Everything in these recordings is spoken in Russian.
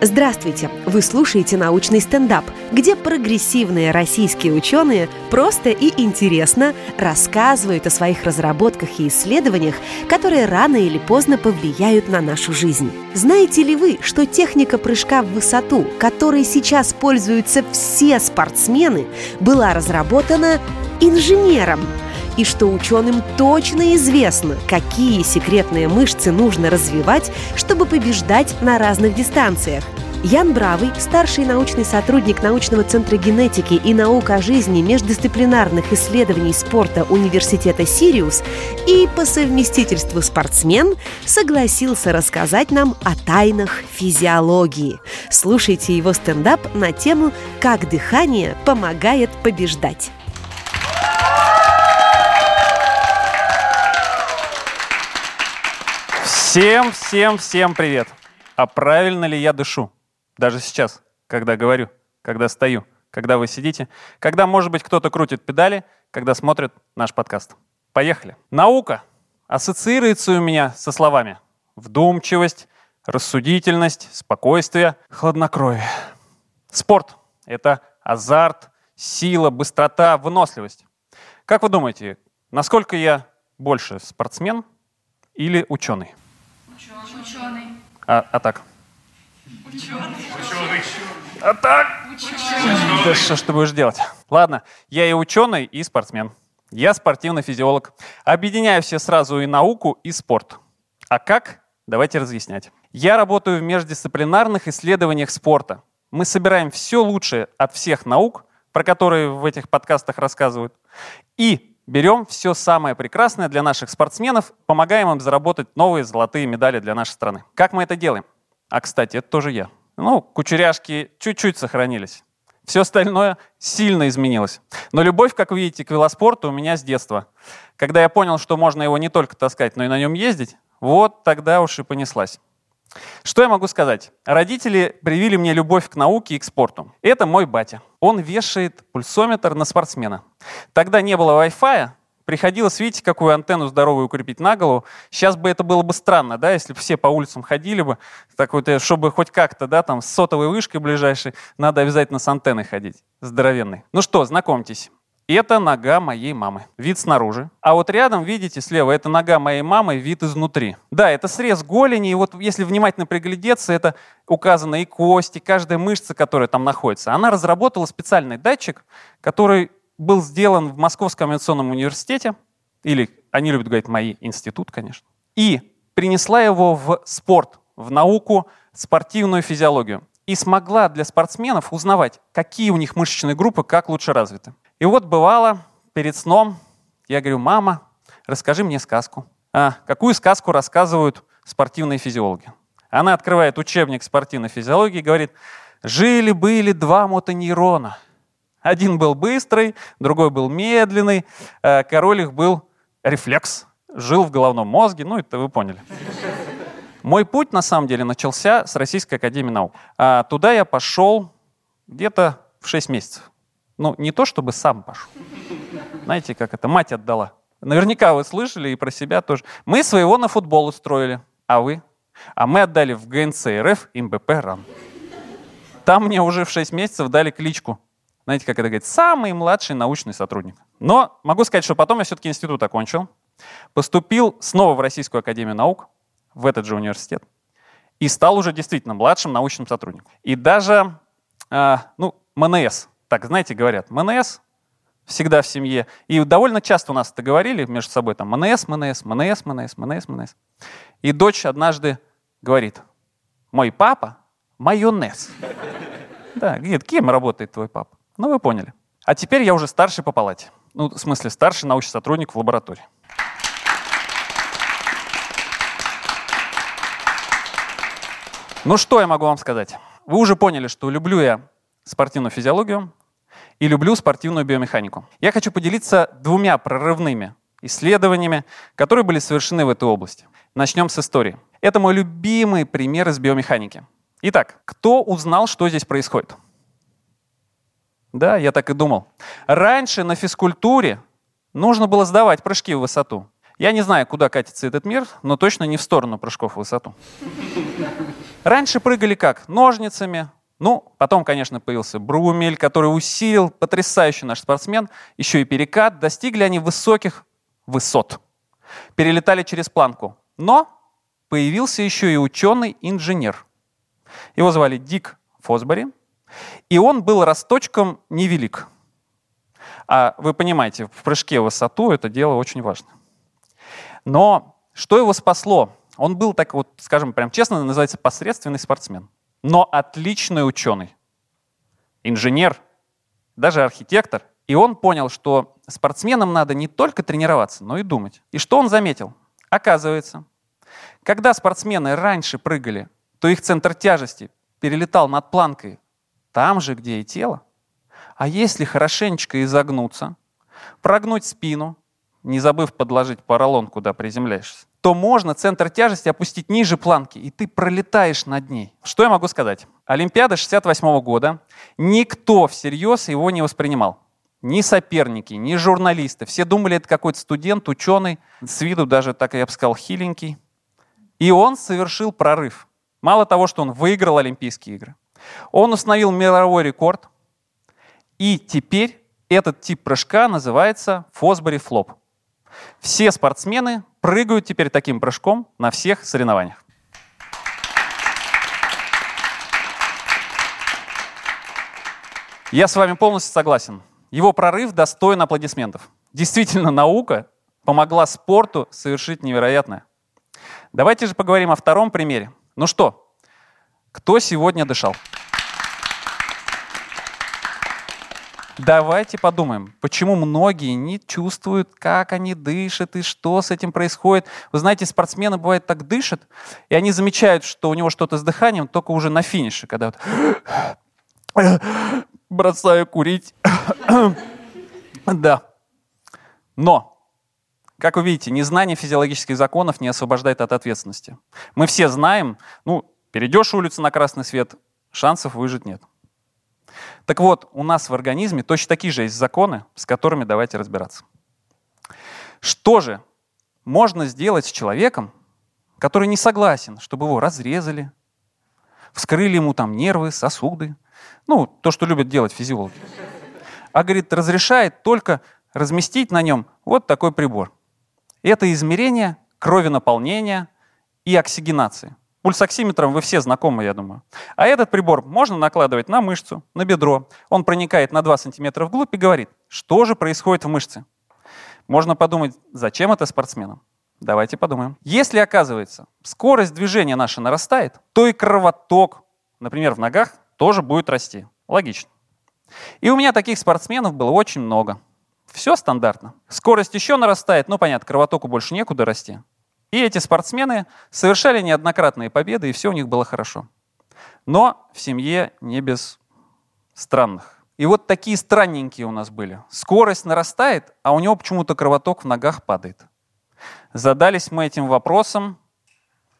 Здравствуйте! Вы слушаете научный стендап, где прогрессивные российские ученые просто и интересно рассказывают о своих разработках и исследованиях, которые рано или поздно повлияют на нашу жизнь. Знаете ли вы, что техника прыжка в высоту, которой сейчас пользуются все спортсмены, была разработана инженером? И что ученым точно известно, какие секретные мышцы нужно развивать, чтобы побеждать на разных дистанциях. Ян Бравый, старший научный сотрудник научного центра генетики и наук о жизни междисциплинарных исследований спорта Университета Сириус и по совместительству спортсмен, согласился рассказать нам о тайнах физиологии. Слушайте его стендап на тему «Как дыхание помогает побеждать». Всем, всем, всем привет! А правильно ли я дышу? Даже сейчас, когда говорю, когда стою, когда вы сидите, когда, может быть, кто-то крутит педали, когда смотрит наш подкаст. Поехали. Наука ассоциируется у меня со словами вдумчивость, рассудительность, спокойствие, хладнокровие. Спорт — это азарт, сила, быстрота, выносливость. Как вы думаете, насколько я больше спортсмен или ученый? Ученый. А, а так? Ученый. А так? Ученый. Да что ж ты будешь делать? Ладно, я и ученый, и спортсмен. Я спортивный физиолог. Объединяю все сразу и науку, и спорт. А как? Давайте разъяснять. Я работаю в междисциплинарных исследованиях спорта. Мы собираем все лучшее от всех наук, про которые в этих подкастах рассказывают, и берем все самое прекрасное для наших спортсменов, помогаем им заработать новые золотые медали для нашей страны. Как мы это делаем? А, кстати, это тоже я. Ну, кучеряшки чуть-чуть сохранились. Все остальное сильно изменилось. Но любовь, как вы видите, к велоспорту у меня с детства. Когда я понял, что можно его не только таскать, но и на нем ездить, вот тогда уж и понеслась. Что я могу сказать? Родители привили мне любовь к науке и к спорту. Это мой батя. Он вешает пульсометр на спортсмена. Тогда не было Wi-Fi, приходилось, видите, какую антенну здоровую укрепить на голову. Сейчас бы это было бы странно, да, если бы все по улицам ходили бы, так вот, э, чтобы хоть как-то, да, там, с сотовой вышкой ближайшей, надо обязательно с антенной ходить, здоровенной. Ну что, знакомьтесь, это нога моей мамы. Вид снаружи. А вот рядом, видите, слева, это нога моей мамы, вид изнутри. Да, это срез голени, и вот если внимательно приглядеться, это указаны и кости, каждая мышца, которая там находится. Она разработала специальный датчик, который был сделан в Московском авиационном университете, или они любят говорить «мои институт», конечно, и принесла его в спорт, в науку, спортивную физиологию. И смогла для спортсменов узнавать, какие у них мышечные группы, как лучше развиты. И вот бывало, перед сном я говорю, мама, расскажи мне сказку. А, какую сказку рассказывают спортивные физиологи? Она открывает учебник спортивной физиологии и говорит, жили-были два мотонейрона – один был быстрый, другой был медленный. Э, король их был рефлекс, жил в головном мозге, ну это вы поняли. Мой путь, на самом деле, начался с Российской Академии Наук. А туда я пошел где-то в 6 месяцев. Ну, не то, чтобы сам пошел. Знаете, как это, мать отдала. Наверняка вы слышали и про себя тоже. Мы своего на футбол устроили. А вы? А мы отдали в ГНЦ РФ МБП РАН. Там мне уже в 6 месяцев дали кличку знаете, как это говорит, самый младший научный сотрудник. Но могу сказать, что потом я все-таки институт окончил, поступил снова в Российскую Академию Наук, в этот же университет, и стал уже действительно младшим научным сотрудником. И даже, э, ну, МНС, так, знаете, говорят, МНС всегда в семье. И довольно часто у нас это говорили между собой, там, МНС, МНС, МНС, МНС, МНС, МНС. И дочь однажды говорит, мой папа майонез. Да, говорит, кем работает твой папа? Ну, вы поняли. А теперь я уже старший по палате. Ну, в смысле, старший научный сотрудник в лаборатории. Ну, что я могу вам сказать? Вы уже поняли, что люблю я спортивную физиологию и люблю спортивную биомеханику. Я хочу поделиться двумя прорывными исследованиями, которые были совершены в этой области. Начнем с истории. Это мой любимый пример из биомеханики. Итак, кто узнал, что здесь происходит? Да, я так и думал. Раньше на физкультуре нужно было сдавать прыжки в высоту. Я не знаю, куда катится этот мир, но точно не в сторону прыжков в высоту. Раньше прыгали как? Ножницами. Ну, потом, конечно, появился Брумель, который усилил потрясающий наш спортсмен. Еще и перекат. Достигли они высоких высот. Перелетали через планку. Но появился еще и ученый-инженер. Его звали Дик Фосбери. И он был росточком невелик. А вы понимаете, в прыжке в высоту это дело очень важно. Но что его спасло? Он был так вот, скажем, прям честно, называется посредственный спортсмен, но отличный ученый, инженер, даже архитектор. И он понял, что спортсменам надо не только тренироваться, но и думать. И что он заметил? Оказывается, когда спортсмены раньше прыгали, то их центр тяжести перелетал над планкой там же, где и тело. А если хорошенечко изогнуться, прогнуть спину, не забыв подложить поролон, куда приземляешься, то можно центр тяжести опустить ниже планки, и ты пролетаешь над ней. Что я могу сказать? Олимпиада 68 года, никто всерьез его не воспринимал. Ни соперники, ни журналисты. Все думали, это какой-то студент, ученый, с виду даже, так я бы сказал, хиленький. И он совершил прорыв. Мало того, что он выиграл Олимпийские игры, он установил мировой рекорд, и теперь этот тип прыжка называется Фосбери флоп. Все спортсмены прыгают теперь таким прыжком на всех соревнованиях. Я с вами полностью согласен. Его прорыв достоин аплодисментов. Действительно, наука помогла спорту совершить невероятное. Давайте же поговорим о втором примере. Ну что, кто сегодня дышал? Давайте подумаем, почему многие не чувствуют, как они дышат и что с этим происходит. Вы знаете, спортсмены бывает так дышат, и они замечают, что у него что-то с дыханием только уже на финише, когда вот бросаю курить. да. Но, как вы видите, незнание физиологических законов не освобождает от ответственности. Мы все знаем, ну, перейдешь улицу на красный свет, шансов выжить нет. Так вот, у нас в организме точно такие же есть законы, с которыми давайте разбираться. Что же можно сделать с человеком, который не согласен, чтобы его разрезали, вскрыли ему там нервы, сосуды, ну, то, что любят делать физиологи. А, говорит, разрешает только разместить на нем вот такой прибор. Это измерение крови наполнения и оксигенации. Пульсоксиметром вы все знакомы, я думаю. А этот прибор можно накладывать на мышцу, на бедро. Он проникает на 2 см вглубь и говорит, что же происходит в мышце. Можно подумать, зачем это спортсменам? Давайте подумаем. Если, оказывается, скорость движения наша нарастает, то и кровоток, например, в ногах, тоже будет расти. Логично. И у меня таких спортсменов было очень много. Все стандартно. Скорость еще нарастает, ну понятно, кровотоку больше некуда расти. И эти спортсмены совершали неоднократные победы, и все у них было хорошо. Но в семье не без странных. И вот такие странненькие у нас были. Скорость нарастает, а у него почему-то кровоток в ногах падает. Задались мы этим вопросом,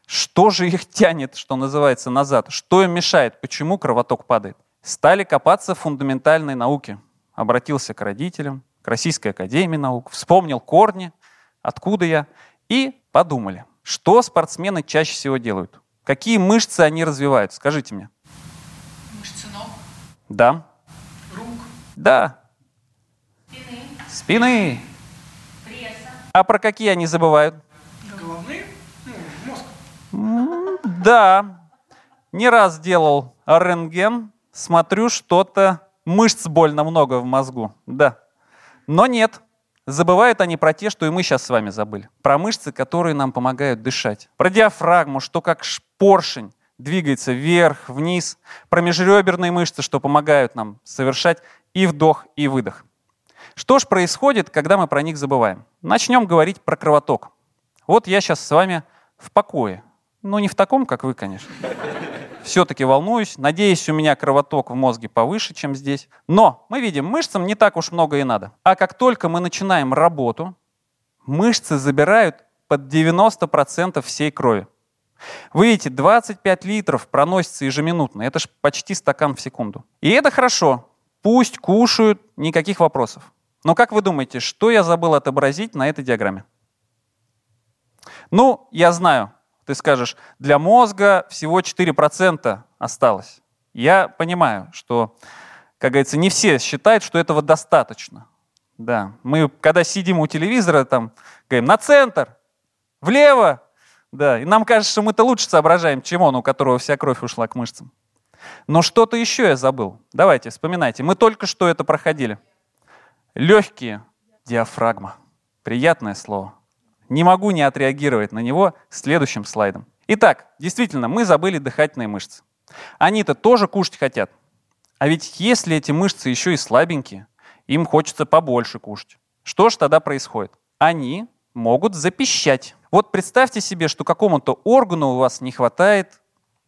что же их тянет, что называется, назад? Что им мешает? Почему кровоток падает? Стали копаться в фундаментальной науке. Обратился к родителям, к Российской Академии Наук, вспомнил корни, откуда я, и подумали, что спортсмены чаще всего делают. Какие мышцы они развивают? Скажите мне. Мышцы ног. Да. Рук. Да. Спины. Спины. Пресса. А про какие они забывают? Головные. Ну, мозг. М, Да. Не раз делал рентген, смотрю, что-то мышц больно много в мозгу. Да. Но нет. Забывают они про те, что и мы сейчас с вами забыли. Про мышцы, которые нам помогают дышать. Про диафрагму, что как поршень двигается вверх, вниз. Про межреберные мышцы, что помогают нам совершать и вдох, и выдох. Что ж происходит, когда мы про них забываем? Начнем говорить про кровоток. Вот я сейчас с вами в покое. Ну, не в таком, как вы, конечно. Все-таки волнуюсь. Надеюсь, у меня кровоток в мозге повыше, чем здесь. Но мы видим, мышцам не так уж много и надо. А как только мы начинаем работу, мышцы забирают под 90% всей крови. Вы видите, 25 литров проносится ежеминутно. Это ж почти стакан в секунду. И это хорошо. Пусть кушают, никаких вопросов. Но как вы думаете, что я забыл отобразить на этой диаграмме? Ну, я знаю, ты скажешь, для мозга всего 4% осталось. Я понимаю, что, как говорится, не все считают, что этого достаточно. Да, мы, когда сидим у телевизора, там, говорим, на центр, влево, да, и нам кажется, что мы-то лучше соображаем, чем он, у которого вся кровь ушла к мышцам. Но что-то еще я забыл. Давайте, вспоминайте. Мы только что это проходили. Легкие. Диафрагма. Приятное слово. Не могу не отреагировать на него следующим слайдом. Итак, действительно, мы забыли дыхательные мышцы. Они-то тоже кушать хотят. А ведь если эти мышцы еще и слабенькие, им хочется побольше кушать. Что же тогда происходит? Они могут запищать. Вот представьте себе, что какому-то органу у вас не хватает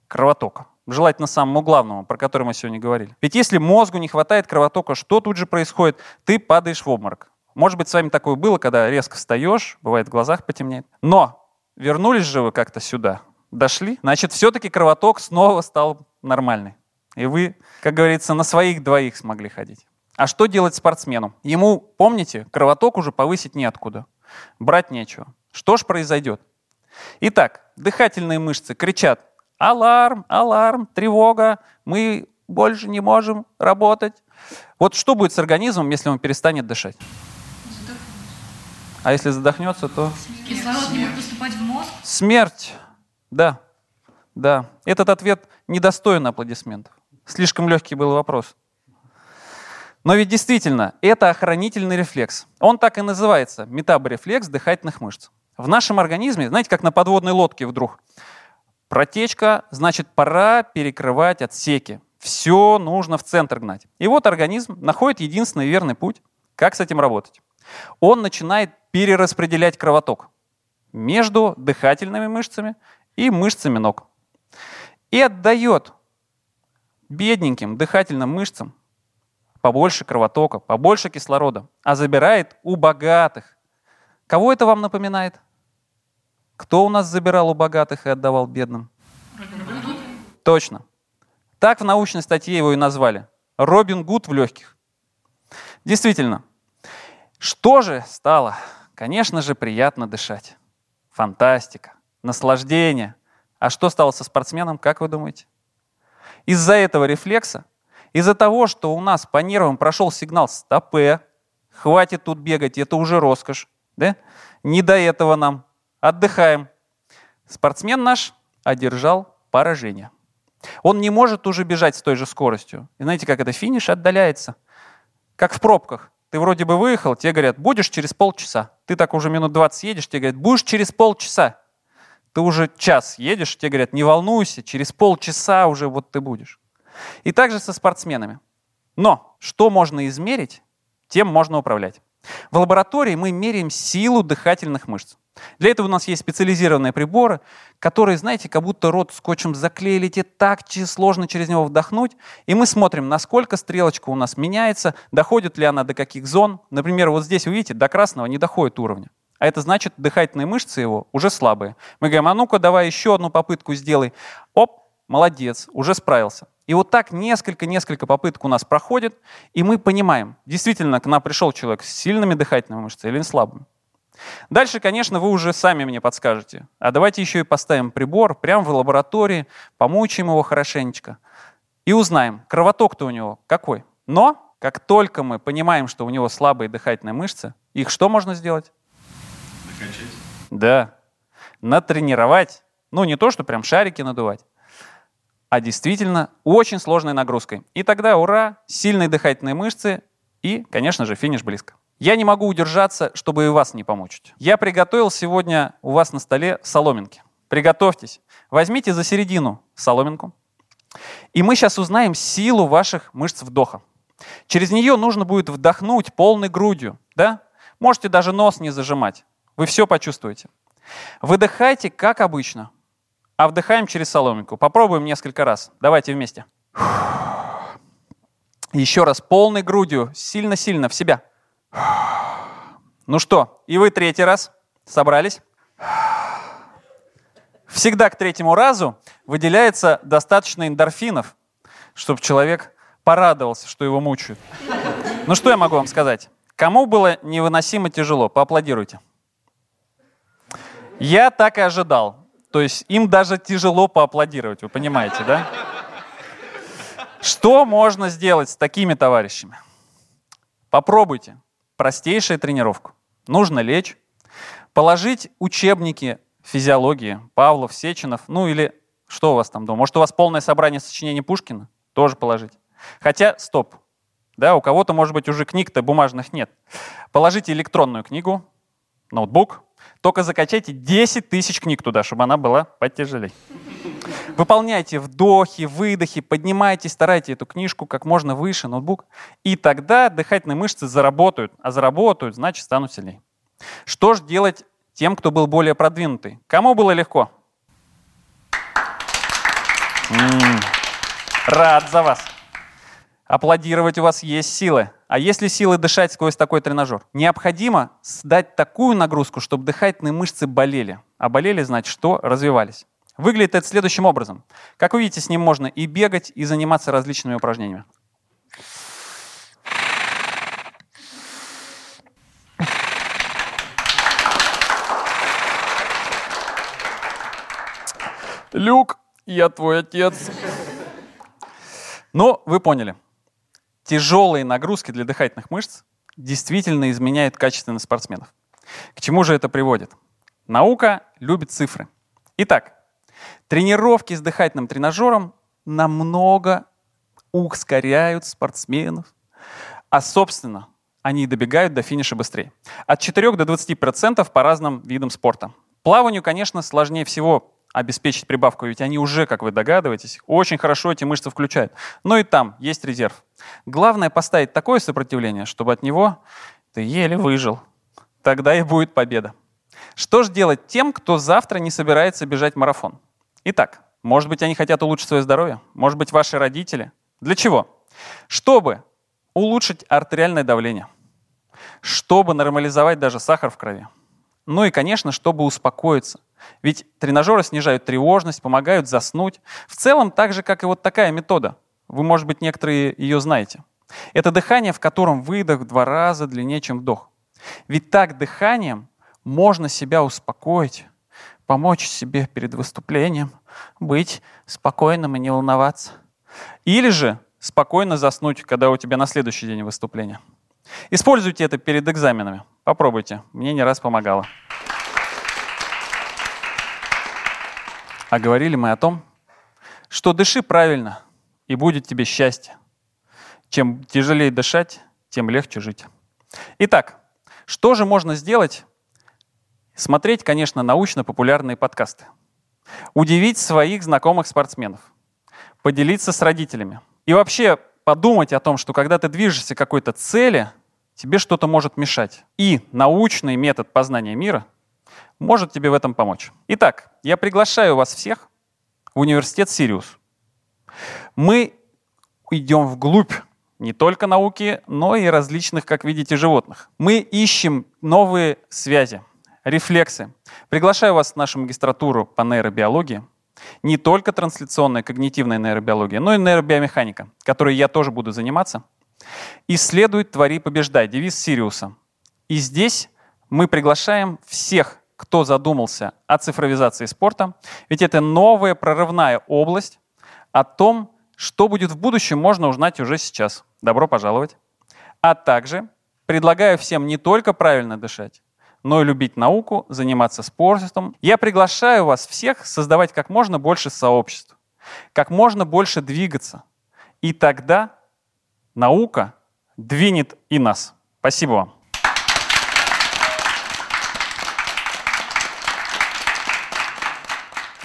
кровотока. Желательно самому главному, про который мы сегодня говорили. Ведь если мозгу не хватает кровотока, что тут же происходит? Ты падаешь в обморок. Может быть, с вами такое было, когда резко встаешь, бывает в глазах потемнеет. Но вернулись же вы как-то сюда, дошли, значит, все-таки кровоток снова стал нормальный. И вы, как говорится, на своих двоих смогли ходить. А что делать спортсмену? Ему, помните, кровоток уже повысить неоткуда. Брать нечего. Что ж произойдет? Итак, дыхательные мышцы кричат «Аларм! Аларм! Тревога! Мы больше не можем работать!» Вот что будет с организмом, если он перестанет дышать? А если задохнется, то... Кислород не будет поступать в мозг? Смерть. Да. Да. Этот ответ недостоин аплодисментов. Слишком легкий был вопрос. Но ведь действительно, это охранительный рефлекс. Он так и называется – метаборефлекс дыхательных мышц. В нашем организме, знаете, как на подводной лодке вдруг. Протечка, значит, пора перекрывать отсеки. Все нужно в центр гнать. И вот организм находит единственный верный путь, как с этим работать. Он начинает перераспределять кровоток между дыхательными мышцами и мышцами ног. И отдает бедненьким дыхательным мышцам побольше кровотока, побольше кислорода, а забирает у богатых. Кого это вам напоминает? Кто у нас забирал у богатых и отдавал бедным? Точно. Так в научной статье его и назвали. Робин Гуд в легких. Действительно, что же стало? Конечно же, приятно дышать. Фантастика, наслаждение. А что стало со спортсменом, как вы думаете? Из-за этого рефлекса, из-за того, что у нас по нервам прошел сигнал «стопе», хватит тут бегать, это уже роскошь, да? Не до этого нам. Отдыхаем. Спортсмен наш одержал поражение. Он не может уже бежать с той же скоростью. И знаете, как это финиш отдаляется? Как в пробках. Ты вроде бы выехал, тебе говорят, будешь через полчаса. Ты так уже минут 20 едешь, тебе говорят, будешь через полчаса. Ты уже час едешь, тебе говорят, не волнуйся, через полчаса уже вот ты будешь. И также со спортсменами. Но что можно измерить, тем можно управлять. В лаборатории мы меряем силу дыхательных мышц. Для этого у нас есть специализированные приборы, которые, знаете, как будто рот скотчем заклеили, тебе так сложно через него вдохнуть. И мы смотрим, насколько стрелочка у нас меняется, доходит ли она до каких зон. Например, вот здесь, вы видите, до красного не доходит уровня. А это значит, дыхательные мышцы его уже слабые. Мы говорим, а ну-ка давай еще одну попытку сделай. Оп, молодец, уже справился. И вот так несколько-несколько попыток у нас проходит, и мы понимаем, действительно к нам пришел человек с сильными дыхательными мышцами или слабыми. Дальше, конечно, вы уже сами мне подскажете. А давайте еще и поставим прибор прямо в лаборатории, помучаем его хорошенечко и узнаем, кровоток-то у него какой. Но как только мы понимаем, что у него слабые дыхательные мышцы, их что можно сделать? Накачать. Да. Натренировать. Ну, не то, что прям шарики надувать, а действительно очень сложной нагрузкой. И тогда, ура, сильные дыхательные мышцы и, конечно же, финиш близко. Я не могу удержаться, чтобы и вас не помочь. Я приготовил сегодня у вас на столе соломинки. Приготовьтесь. Возьмите за середину соломинку. И мы сейчас узнаем силу ваших мышц вдоха. Через нее нужно будет вдохнуть полной грудью. Да? Можете даже нос не зажимать. Вы все почувствуете. Выдыхайте, как обычно. А вдыхаем через соломинку. Попробуем несколько раз. Давайте вместе. Еще раз полной грудью, сильно-сильно в себя. Ну что, и вы третий раз собрались? Всегда к третьему разу выделяется достаточно эндорфинов, чтобы человек порадовался, что его мучают. Ну что я могу вам сказать? Кому было невыносимо тяжело? Поаплодируйте. Я так и ожидал. То есть им даже тяжело поаплодировать, вы понимаете, да? Что можно сделать с такими товарищами? Попробуйте. Простейшая тренировка. Нужно лечь, положить учебники физиологии, Павлов, Сеченов, ну или что у вас там дома? Может, у вас полное собрание сочинений Пушкина? Тоже положить. Хотя, стоп. Да, у кого-то, может быть, уже книг-то бумажных нет. Положите электронную книгу, ноутбук, только закачайте 10 тысяч книг туда, чтобы она была потяжелее. Выполняйте вдохи, выдохи, поднимайте, старайте эту книжку как можно выше, ноутбук. И тогда дыхательные мышцы заработают, а заработают, значит, станут сильнее. Что же делать тем, кто был более продвинутый? Кому было легко? Рад за вас. Аплодировать у вас есть силы. А есть ли силы дышать сквозь такой тренажер? Необходимо дать такую нагрузку, чтобы дыхательные мышцы болели. А болели, значит, что? Развивались. Выглядит это следующим образом. Как вы видите, с ним можно и бегать, и заниматься различными упражнениями. Люк, я твой отец. Но вы поняли. Тяжелые нагрузки для дыхательных мышц действительно изменяют качественность спортсменов. К чему же это приводит? Наука любит цифры. Итак, тренировки с дыхательным тренажером намного ускоряют спортсменов, а, собственно, они добегают до финиша быстрее. От 4 до 20% по разным видам спорта. Плаванию, конечно, сложнее всего обеспечить прибавку, ведь они уже, как вы догадываетесь, очень хорошо эти мышцы включают. Но и там есть резерв. Главное поставить такое сопротивление, чтобы от него ты еле выжил. Тогда и будет победа. Что же делать тем, кто завтра не собирается бежать марафон? Итак, может быть, они хотят улучшить свое здоровье? Может быть, ваши родители? Для чего? Чтобы улучшить артериальное давление, чтобы нормализовать даже сахар в крови. Ну и, конечно, чтобы успокоиться. Ведь тренажеры снижают тревожность, помогают заснуть. В целом, так же, как и вот такая метода. Вы, может быть, некоторые ее знаете. Это дыхание, в котором выдох в два раза длиннее, чем вдох. Ведь так дыханием можно себя успокоить, помочь себе перед выступлением, быть спокойным и не волноваться. Или же спокойно заснуть, когда у тебя на следующий день выступление. Используйте это перед экзаменами. Попробуйте. Мне не раз помогало. А говорили мы о том, что дыши правильно, и будет тебе счастье. Чем тяжелее дышать, тем легче жить. Итак, что же можно сделать? Смотреть, конечно, научно-популярные подкасты. Удивить своих знакомых спортсменов. Поделиться с родителями. И вообще подумать о том, что когда ты движешься к какой-то цели, тебе что-то может мешать. И научный метод познания мира может тебе в этом помочь. Итак, я приглашаю вас всех в университет Сириус. Мы идем вглубь не только науки, но и различных, как видите, животных. Мы ищем новые связи, рефлексы. Приглашаю вас в нашу магистратуру по нейробиологии. Не только трансляционная когнитивная нейробиология, но и нейробиомеханика, которой я тоже буду заниматься – Исследуй, твори, побеждай. Девиз Сириуса. И здесь мы приглашаем всех, кто задумался о цифровизации спорта, ведь это новая прорывная область о том, что будет в будущем, можно узнать уже сейчас. Добро пожаловать. А также предлагаю всем не только правильно дышать, но и любить науку, заниматься спортом. Я приглашаю вас всех создавать как можно больше сообществ, как можно больше двигаться. И тогда наука двинет и нас. Спасибо вам.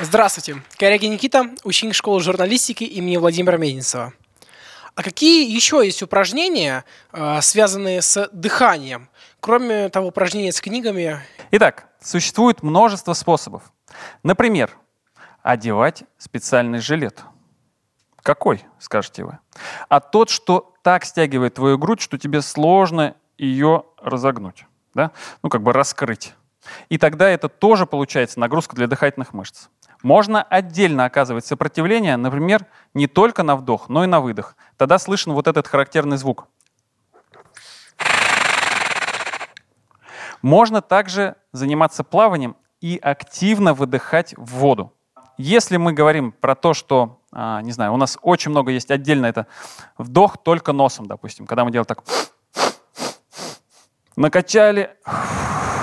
Здравствуйте. Коряги Никита, ученик школы журналистики имени Владимира Мединцева. А какие еще есть упражнения, э, связанные с дыханием, кроме того упражнения с книгами? Итак, существует множество способов. Например, одевать специальный жилет. Какой, скажете вы? А тот, что так стягивает твою грудь, что тебе сложно ее разогнуть, да? ну как бы раскрыть. И тогда это тоже получается нагрузка для дыхательных мышц. Можно отдельно оказывать сопротивление, например, не только на вдох, но и на выдох. Тогда слышен вот этот характерный звук. Можно также заниматься плаванием и активно выдыхать в воду. Если мы говорим про то, что, а, не знаю, у нас очень много есть отдельно это вдох только носом, допустим, когда мы делаем так, накачали,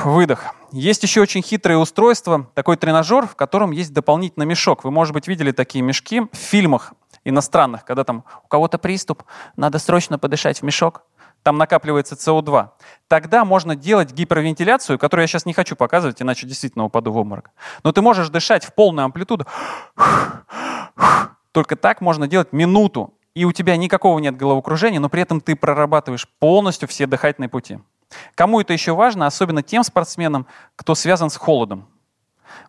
выдох. Есть еще очень хитрое устройство, такой тренажер, в котором есть дополнительный мешок. Вы, может быть, видели такие мешки в фильмах иностранных, когда там у кого-то приступ, надо срочно подышать в мешок, там накапливается СО2. Тогда можно делать гипервентиляцию, которую я сейчас не хочу показывать, иначе действительно упаду в обморок. Но ты можешь дышать в полную амплитуду. Только так можно делать минуту, и у тебя никакого нет головокружения, но при этом ты прорабатываешь полностью все дыхательные пути. Кому это еще важно, особенно тем спортсменам, кто связан с холодом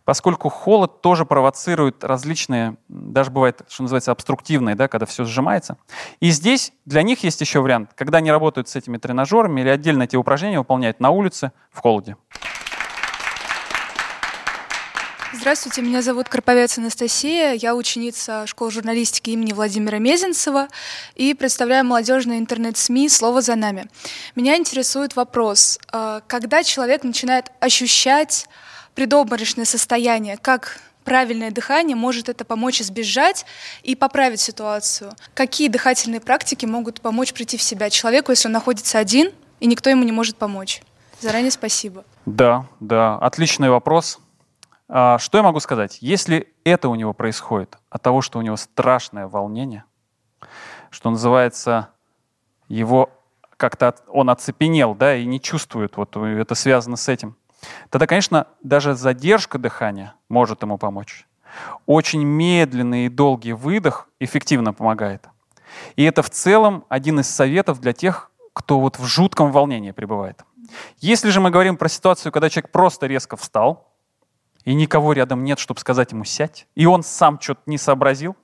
поскольку холод тоже провоцирует различные, даже бывает, что называется, обструктивные, да, когда все сжимается. И здесь для них есть еще вариант, когда они работают с этими тренажерами или отдельно эти упражнения выполняют на улице в холоде. Здравствуйте, меня зовут Карповец Анастасия, я ученица школы журналистики имени Владимира Мезенцева и представляю молодежные интернет-СМИ «Слово за нами». Меня интересует вопрос, а, когда человек начинает ощущать предобморочное состояние, как правильное дыхание может это помочь избежать и поправить ситуацию. Какие дыхательные практики могут помочь прийти в себя человеку, если он находится один и никто ему не может помочь? Заранее спасибо. Да, да, отличный вопрос. А, что я могу сказать? Если это у него происходит от того, что у него страшное волнение, что называется, его как-то он оцепенел, да, и не чувствует, вот это связано с этим, тогда, конечно, даже задержка дыхания может ему помочь. Очень медленный и долгий выдох эффективно помогает. И это в целом один из советов для тех, кто вот в жутком волнении пребывает. Если же мы говорим про ситуацию, когда человек просто резко встал, и никого рядом нет, чтобы сказать ему «сядь», и он сам что-то не сообразил,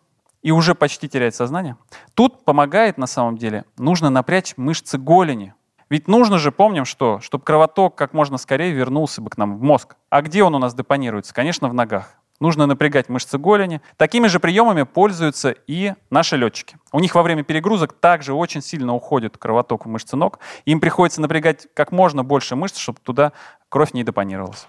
и уже почти теряет сознание, тут помогает на самом деле, нужно напрячь мышцы голени, ведь нужно же, помним, что, чтобы кровоток как можно скорее вернулся бы к нам в мозг. А где он у нас депонируется? Конечно, в ногах. Нужно напрягать мышцы голени. Такими же приемами пользуются и наши летчики. У них во время перегрузок также очень сильно уходит кровоток в мышцы ног. Им приходится напрягать как можно больше мышц, чтобы туда кровь не депонировалась.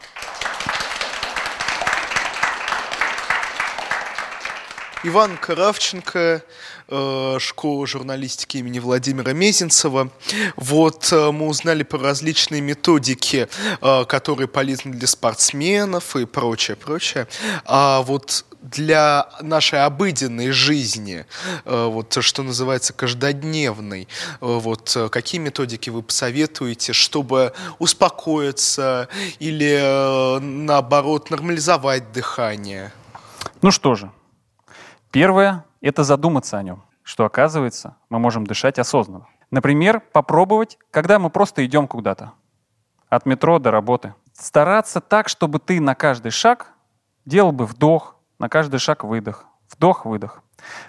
Иван Кравченко, э, школа журналистики имени Владимира Мезенцева. Вот э, мы узнали про различные методики, э, которые полезны для спортсменов и прочее, прочее. А вот для нашей обыденной жизни, вот что называется каждодневной, вот какие методики вы посоветуете, чтобы успокоиться или наоборот нормализовать дыхание? Ну что же, Первое — это задуматься о нем, что, оказывается, мы можем дышать осознанно. Например, попробовать, когда мы просто идем куда-то, от метро до работы. Стараться так, чтобы ты на каждый шаг делал бы вдох, на каждый шаг выдох, вдох-выдох.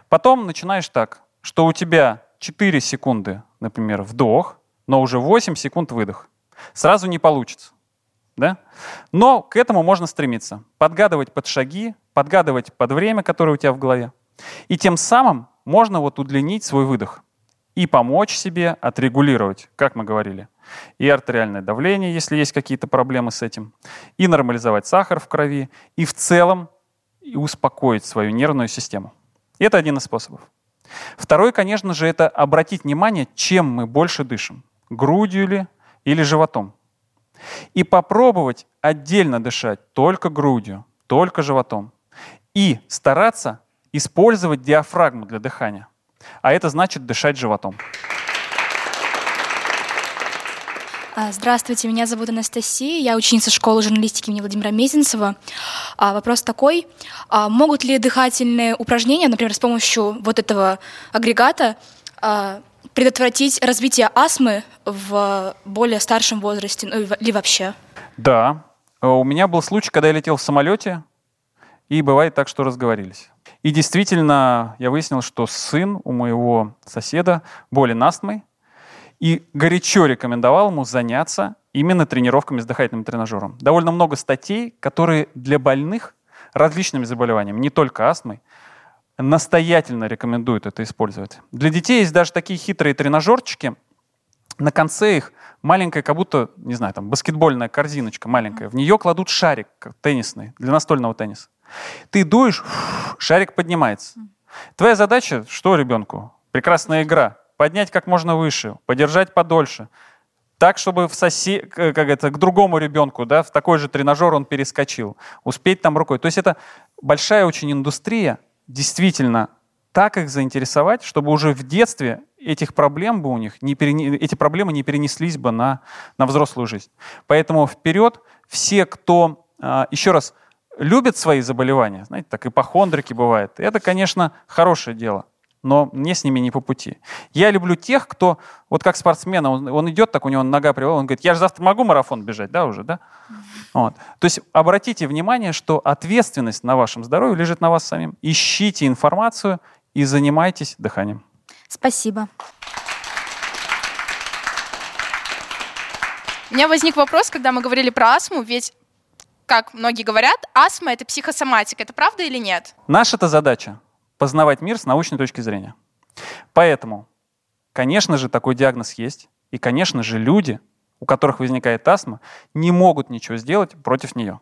Потом начинаешь так, что у тебя 4 секунды, например, вдох, но уже 8 секунд выдох. Сразу не получится. Да? Но к этому можно стремиться. Подгадывать под шаги, подгадывать под время, которое у тебя в голове. И тем самым можно вот удлинить свой выдох и помочь себе отрегулировать, как мы говорили, и артериальное давление, если есть какие-то проблемы с этим, и нормализовать сахар в крови, и в целом и успокоить свою нервную систему. Это один из способов. Второй, конечно же, это обратить внимание, чем мы больше дышим. Грудью ли или животом. И попробовать отдельно дышать только грудью, только животом. И стараться использовать диафрагму для дыхания. А это значит дышать животом. А, здравствуйте, меня зовут Анастасия, я ученица школы журналистики имени Владимира Мезенцева. А, вопрос такой, а, могут ли дыхательные упражнения, например, с помощью вот этого агрегата, предотвратить развитие астмы в более старшем возрасте ну, или вообще? Да, у меня был случай, когда я летел в самолете, и бывает так, что разговорились. И действительно, я выяснил, что сын у моего соседа болен астмой, и горячо рекомендовал ему заняться именно тренировками с дыхательным тренажером. Довольно много статей, которые для больных различными заболеваниями, не только астмой, настоятельно рекомендуют это использовать. Для детей есть даже такие хитрые тренажерчики, на конце их маленькая, как будто, не знаю, там, баскетбольная корзиночка маленькая. В нее кладут шарик теннисный для настольного тенниса. Ты дуешь, шарик поднимается. Твоя задача, что ребенку? Прекрасная игра. Поднять как можно выше, подержать подольше. Так, чтобы в сосе... как это, к другому ребенку, да, в такой же тренажер он перескочил. Успеть там рукой. То есть это большая очень индустрия, действительно так их заинтересовать, чтобы уже в детстве этих проблем бы у них, не перене... эти проблемы не перенеслись бы на, на взрослую жизнь. Поэтому вперед все, кто, а, еще раз, любит свои заболевания, знаете, так ипохондрики бывает, это, конечно, хорошее дело, но мне с ними не по пути. Я люблю тех, кто, вот как спортсмен, он, он идет, так у него нога привела, он говорит, я же завтра могу марафон бежать, да, уже, да? Вот. То есть обратите внимание, что ответственность на вашем здоровье лежит на вас самим. Ищите информацию и занимайтесь дыханием. Спасибо. У меня возник вопрос, когда мы говорили про астму, ведь, как многие говорят, астма — это психосоматика. Это правда или нет? Наша-то задача — познавать мир с научной точки зрения. Поэтому, конечно же, такой диагноз есть. И, конечно же, люди, у которых возникает астма, не могут ничего сделать против нее.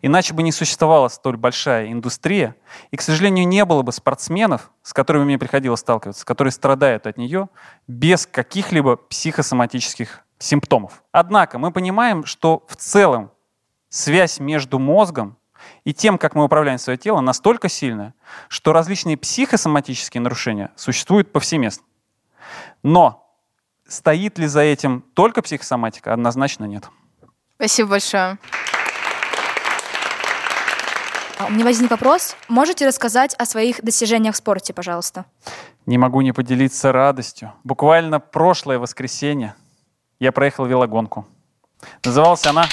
Иначе бы не существовала столь большая индустрия, и, к сожалению, не было бы спортсменов, с которыми мне приходилось сталкиваться, которые страдают от нее без каких-либо психосоматических симптомов. Однако мы понимаем, что в целом связь между мозгом и тем, как мы управляем свое тело, настолько сильная, что различные психосоматические нарушения существуют повсеместно. Но стоит ли за этим только психосоматика? Однозначно нет. Спасибо большое. У меня возник вопрос. Можете рассказать о своих достижениях в спорте, пожалуйста? Не могу не поделиться радостью. Буквально прошлое воскресенье я проехал велогонку. Называлась она...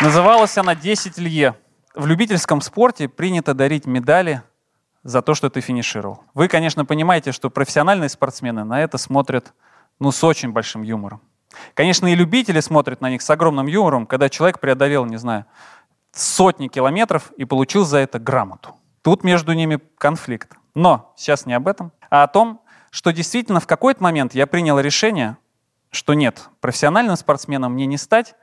Называлась она «10 лье». В любительском спорте принято дарить медали за то, что ты финишировал. Вы, конечно, понимаете, что профессиональные спортсмены на это смотрят ну, с очень большим юмором. Конечно, и любители смотрят на них с огромным юмором, когда человек преодолел, не знаю, сотни километров и получил за это грамоту. Тут между ними конфликт. Но сейчас не об этом, а о том, что действительно в какой-то момент я принял решение, что нет, профессиональным спортсменом мне не стать,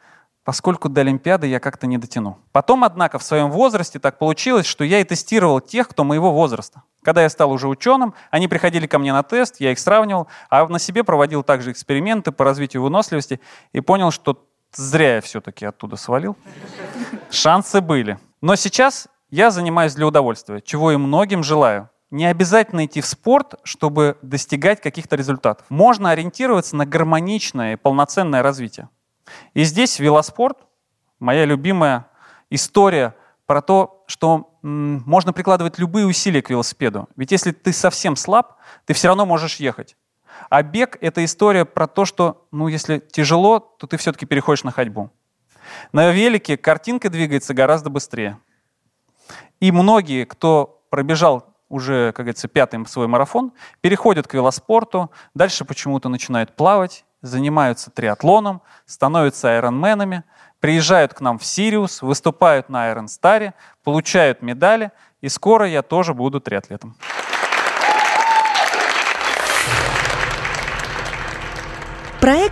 поскольку до Олимпиады я как-то не дотяну. Потом, однако, в своем возрасте так получилось, что я и тестировал тех, кто моего возраста. Когда я стал уже ученым, они приходили ко мне на тест, я их сравнивал, а на себе проводил также эксперименты по развитию выносливости и понял, что зря я все-таки оттуда свалил. Шансы были. Но сейчас я занимаюсь для удовольствия, чего и многим желаю. Не обязательно идти в спорт, чтобы достигать каких-то результатов. Можно ориентироваться на гармоничное и полноценное развитие. И здесь велоспорт, моя любимая история про то, что можно прикладывать любые усилия к велосипеду. Ведь если ты совсем слаб, ты все равно можешь ехать. А бег — это история про то, что, ну, если тяжело, то ты все-таки переходишь на ходьбу. На велике картинка двигается гораздо быстрее. И многие, кто пробежал уже, как говорится, пятый свой марафон, переходят к велоспорту, дальше почему-то начинают плавать, занимаются триатлоном, становятся айронменами — приезжают к нам в Сириус, выступают на Star, получают медали, и скоро я тоже буду триатлетом.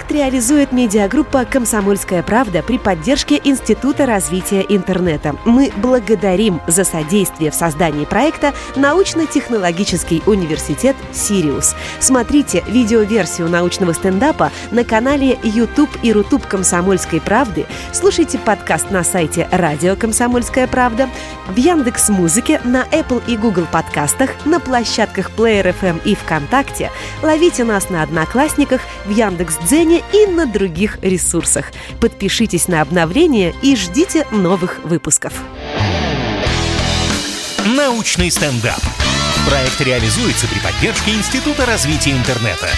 Проект реализует медиагруппа «Комсомольская правда» при поддержке Института развития интернета. Мы благодарим за содействие в создании проекта научно-технологический университет «Сириус». Смотрите видеоверсию научного стендапа на канале YouTube и Рутуб «Комсомольской правды», слушайте подкаст на сайте «Радио Комсомольская правда», в Яндекс Музыке, на Apple и Google подкастах, на площадках Player FM и ВКонтакте, ловите нас на Одноклассниках, в Яндекс Яндекс.Дзене и на других ресурсах. Подпишитесь на обновления и ждите новых выпусков. Научный стендап. Проект реализуется при поддержке Института развития интернета.